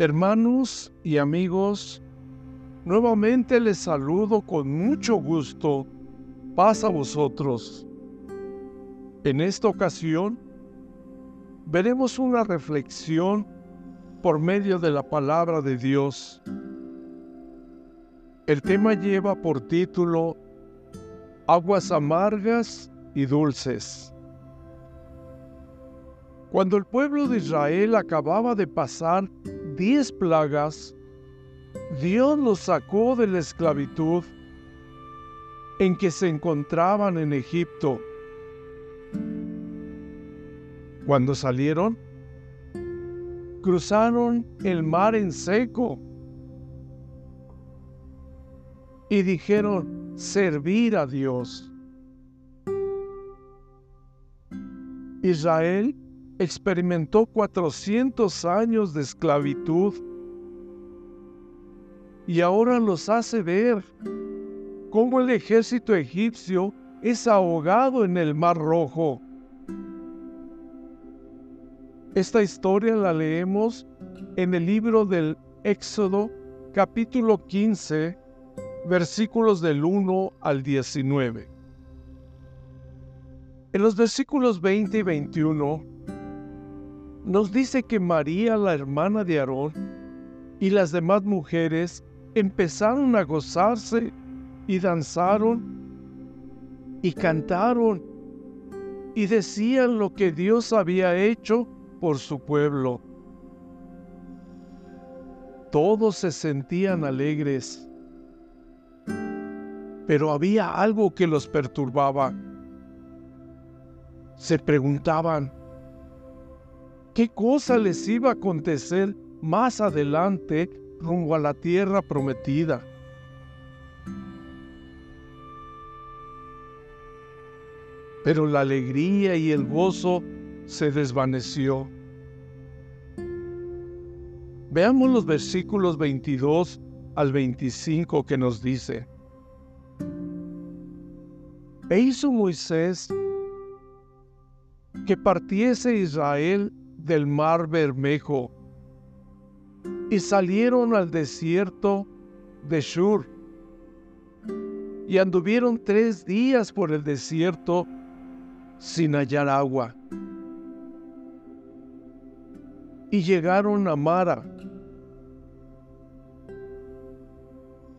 Hermanos y amigos, nuevamente les saludo con mucho gusto. Paz a vosotros. En esta ocasión, veremos una reflexión por medio de la palabra de Dios. El tema lleva por título Aguas amargas y dulces. Cuando el pueblo de Israel acababa de pasar diez plagas, Dios los sacó de la esclavitud en que se encontraban en Egipto. Cuando salieron, cruzaron el mar en seco y dijeron, servir a Dios. Israel experimentó 400 años de esclavitud y ahora los hace ver cómo el ejército egipcio es ahogado en el Mar Rojo. Esta historia la leemos en el libro del Éxodo capítulo 15 versículos del 1 al 19. En los versículos 20 y 21 nos dice que María, la hermana de Aarón, y las demás mujeres empezaron a gozarse y danzaron y cantaron y decían lo que Dios había hecho por su pueblo. Todos se sentían alegres, pero había algo que los perturbaba. Se preguntaban, qué cosa les iba a acontecer más adelante rumbo a la tierra prometida. Pero la alegría y el gozo se desvaneció. Veamos los versículos 22 al 25 que nos dice. E hizo Moisés que partiese Israel del mar Bermejo, y salieron al desierto de Shur, y anduvieron tres días por el desierto sin hallar agua. Y llegaron a Mara,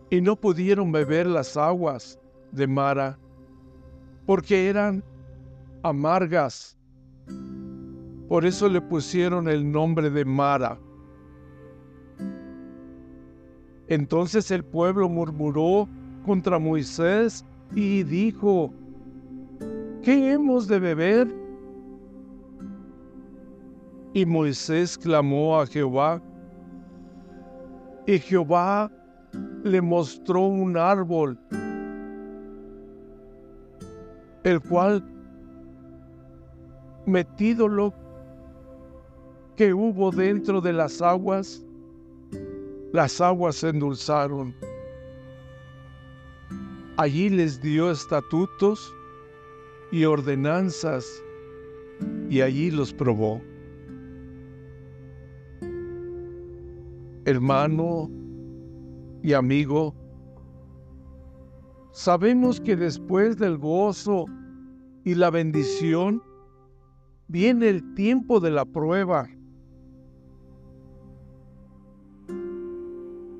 y no pudieron beber las aguas de Mara, porque eran amargas por eso le pusieron el nombre de Mara. Entonces el pueblo murmuró contra Moisés y dijo, ¿qué hemos de beber? Y Moisés clamó a Jehová, y Jehová le mostró un árbol, el cual metídolo que hubo dentro de las aguas, las aguas se endulzaron. Allí les dio estatutos y ordenanzas y allí los probó. Hermano y amigo, sabemos que después del gozo y la bendición viene el tiempo de la prueba.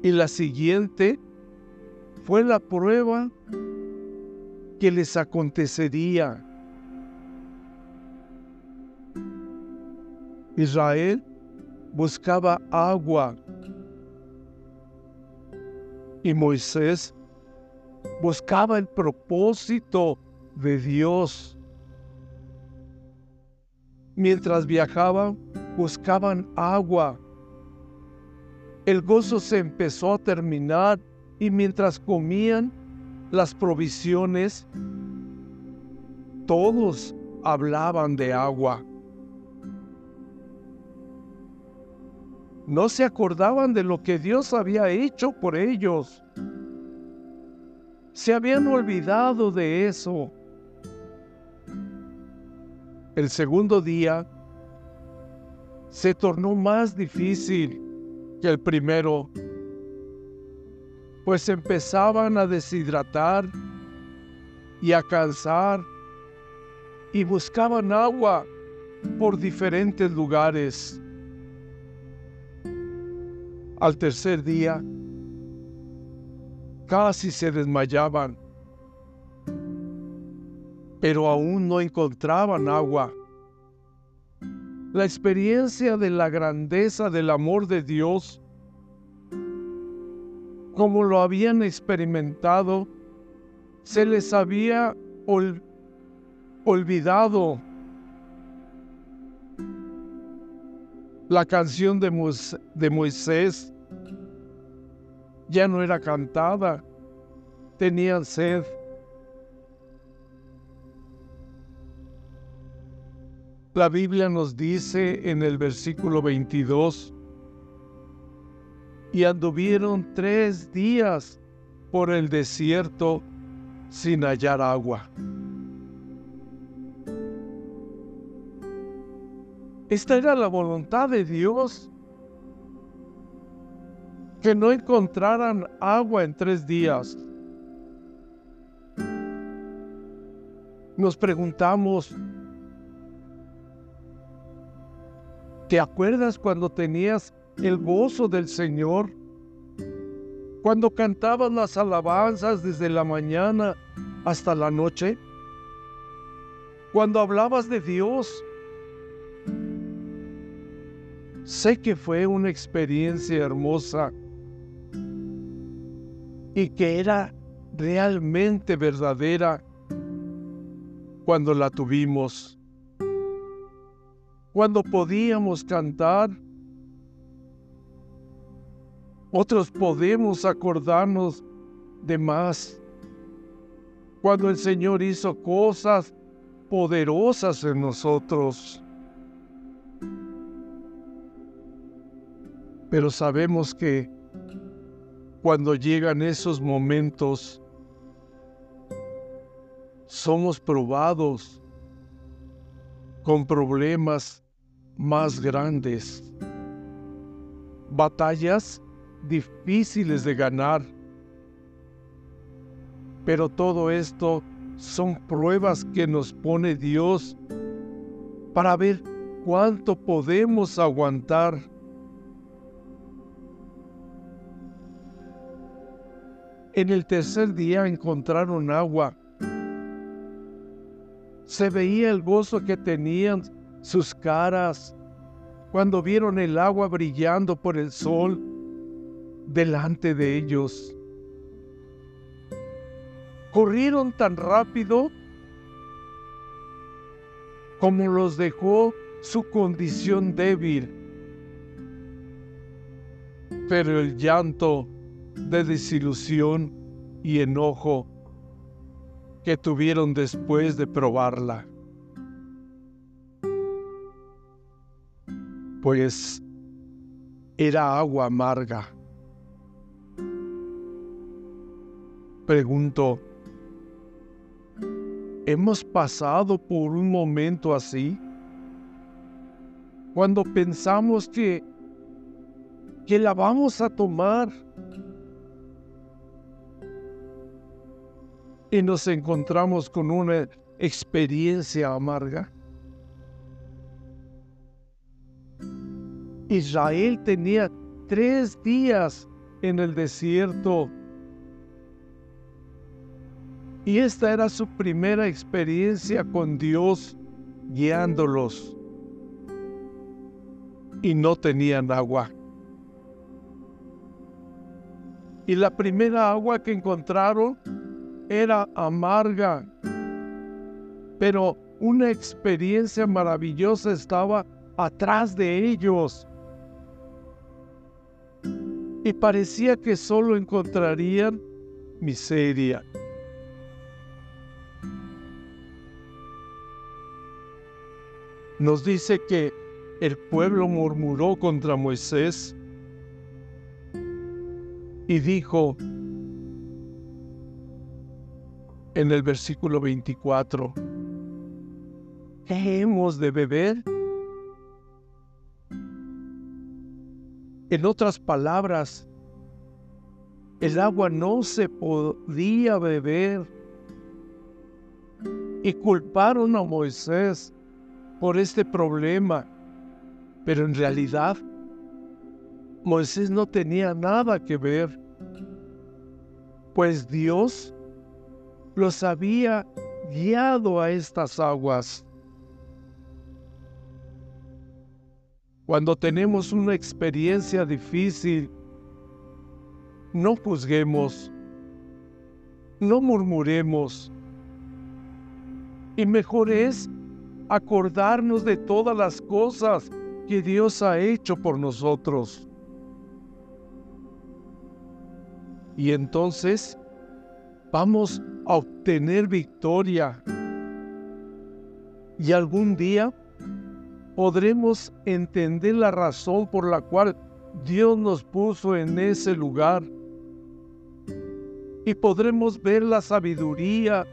Y la siguiente fue la prueba que les acontecería. Israel buscaba agua y Moisés buscaba el propósito de Dios. Mientras viajaban, buscaban agua el gozo se empezó a terminar y mientras comían las provisiones, todos hablaban de agua. No se acordaban de lo que Dios había hecho por ellos. Se habían olvidado de eso. El segundo día se tornó más difícil que el primero, pues empezaban a deshidratar y a cansar y buscaban agua por diferentes lugares. Al tercer día, casi se desmayaban, pero aún no encontraban agua. La experiencia de la grandeza del amor de Dios, como lo habían experimentado, se les había olvidado la canción de, Moisés ya no era cantada, tenían sed. La Biblia nos dice en el versículo 22, y anduvieron tres días por el desierto sin hallar agua. Esta era la voluntad de Dios, que no encontraran agua en tres días. Nos preguntamos, ¿te acuerdas cuando tenías el gozo del Señor? Cuando cantabas las alabanzas desde la mañana hasta la noche? Cuando hablabas de Dios Sé que fue una experiencia hermosa y que era realmente verdadera cuando la tuvimos, cuando podíamos cantar. Otros podemos acordarnos de más, cuando el Señor hizo cosas poderosas en nosotros. Pero sabemos que cuando llegan esos momentos, somos probados con problemas más grandes, batallas difíciles de ganar. Pero todo esto son pruebas que nos pone Dios para ver cuánto podemos aguantar En el tercer día encontraron agua. Se veía el gozo que tenían sus caras cuando vieron el agua brillando por el sol delante de ellos. Corrieron tan rápido como los dejó su condición débil. Pero el llanto de desilusión y enojo que tuvieron después de probarla. Pues era agua amarga. Pregunto, ¿hemos pasado por un momento así? Cuando pensamos que, que la vamos a tomar y nos encontramos con una experiencia amarga. Israel tenía tres días en el desierto y esta era su primera experiencia con Dios guiándolos y no tenían agua. Y la primera agua que encontraron era amarga, pero una experiencia maravillosa estaba atrás de ellos. Y parecía que solo encontrarían miseria. Nos dice que el pueblo murmuró contra Moisés y dijo, en el versículo 24. ¿Qué hemos de beber? En otras palabras, el agua no se podía beber y culparon a Moisés por este problema, pero en realidad Moisés no tenía nada que ver, pues Dios los había guiado a estas aguas. Cuando tenemos una experiencia difícil, no juzguemos, no murmuremos. Y mejor es acordarnos de todas las cosas que Dios ha hecho por nosotros. Y entonces vamos a obtener victoria. Y algún día podremos entender la razón por la cual Dios nos puso en ese lugar. Y podremos ver la sabiduría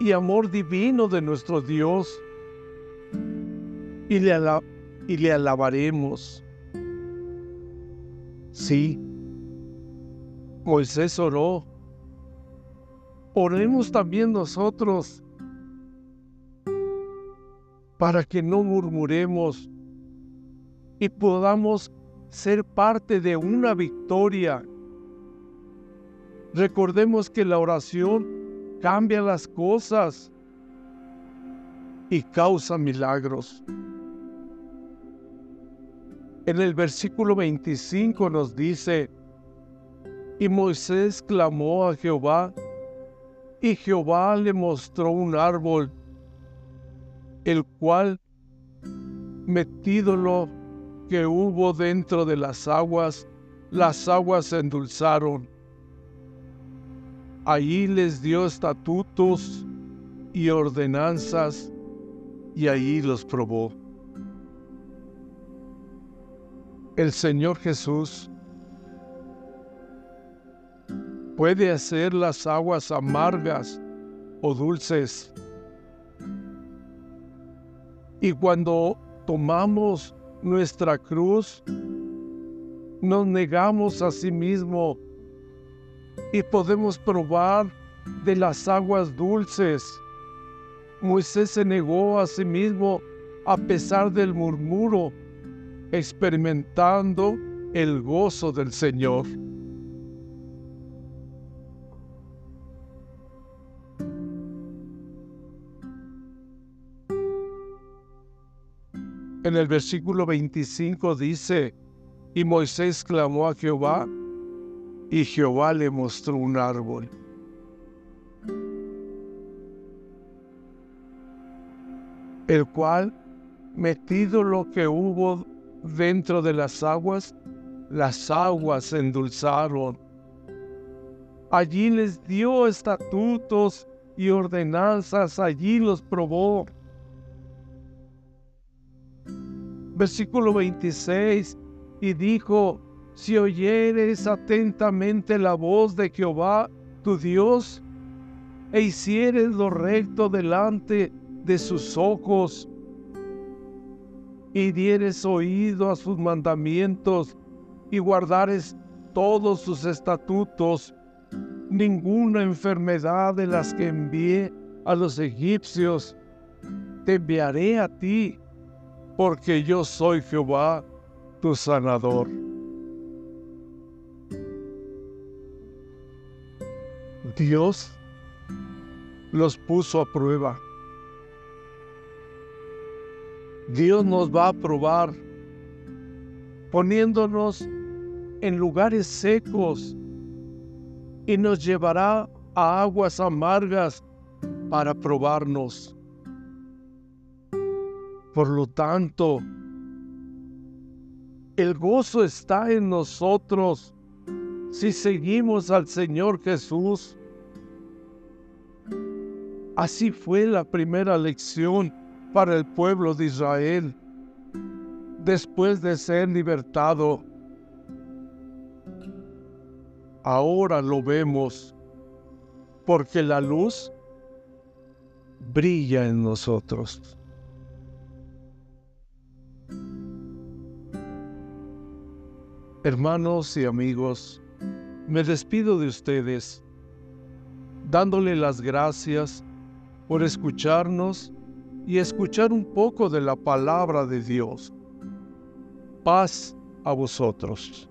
y amor divino de nuestro Dios. Y le, alabaremos. Sí, Moisés oró. Oremos también nosotros para que no murmuremos y podamos ser parte de una victoria. Recordemos que la oración cambia las cosas y causa milagros. En el versículo 25 nos dice, y Moisés clamó a Jehová, y Jehová le mostró un árbol, el cual, metídolo que hubo dentro de las aguas, las aguas se endulzaron. Allí les dio estatutos y ordenanzas, y allí los probó. el Señor Jesús puede hacer las aguas amargas o dulces. Y cuando tomamos nuestra cruz, nos negamos a sí mismo y podemos probar de las aguas dulces. Moisés se negó a sí mismo a pesar del murmuro experimentando el gozo del Señor. En el versículo 25 dice, y Moisés clamó a Jehová, y Jehová le mostró un árbol. el cual, metido lo que hubo dentro de las aguas, las aguas endulzaron. Allí les dio estatutos y ordenanzas, allí los probó. Versículo 26, y dijo, si oyeres atentamente la voz de Jehová, tu Dios, e hicieres lo recto delante de sus ojos, y dieres oído a sus mandamientos y guardares todos sus estatutos, ninguna enfermedad de las que envié a los egipcios te enviaré a ti, porque yo soy Jehová, tu sanador. Dios los puso a prueba Dios nos va a probar poniéndonos en lugares secos y nos llevará a aguas amargas para probarnos. Por lo tanto, el gozo está en nosotros si seguimos al Señor Jesús. Así fue la primera lección para el pueblo de Israel después de ser libertado. Ahora lo vemos porque la luz brilla en nosotros. Hermanos y amigos, me despido de ustedes dándole las gracias por escucharnos y escuchar un poco de la palabra de Dios. Paz a vosotros.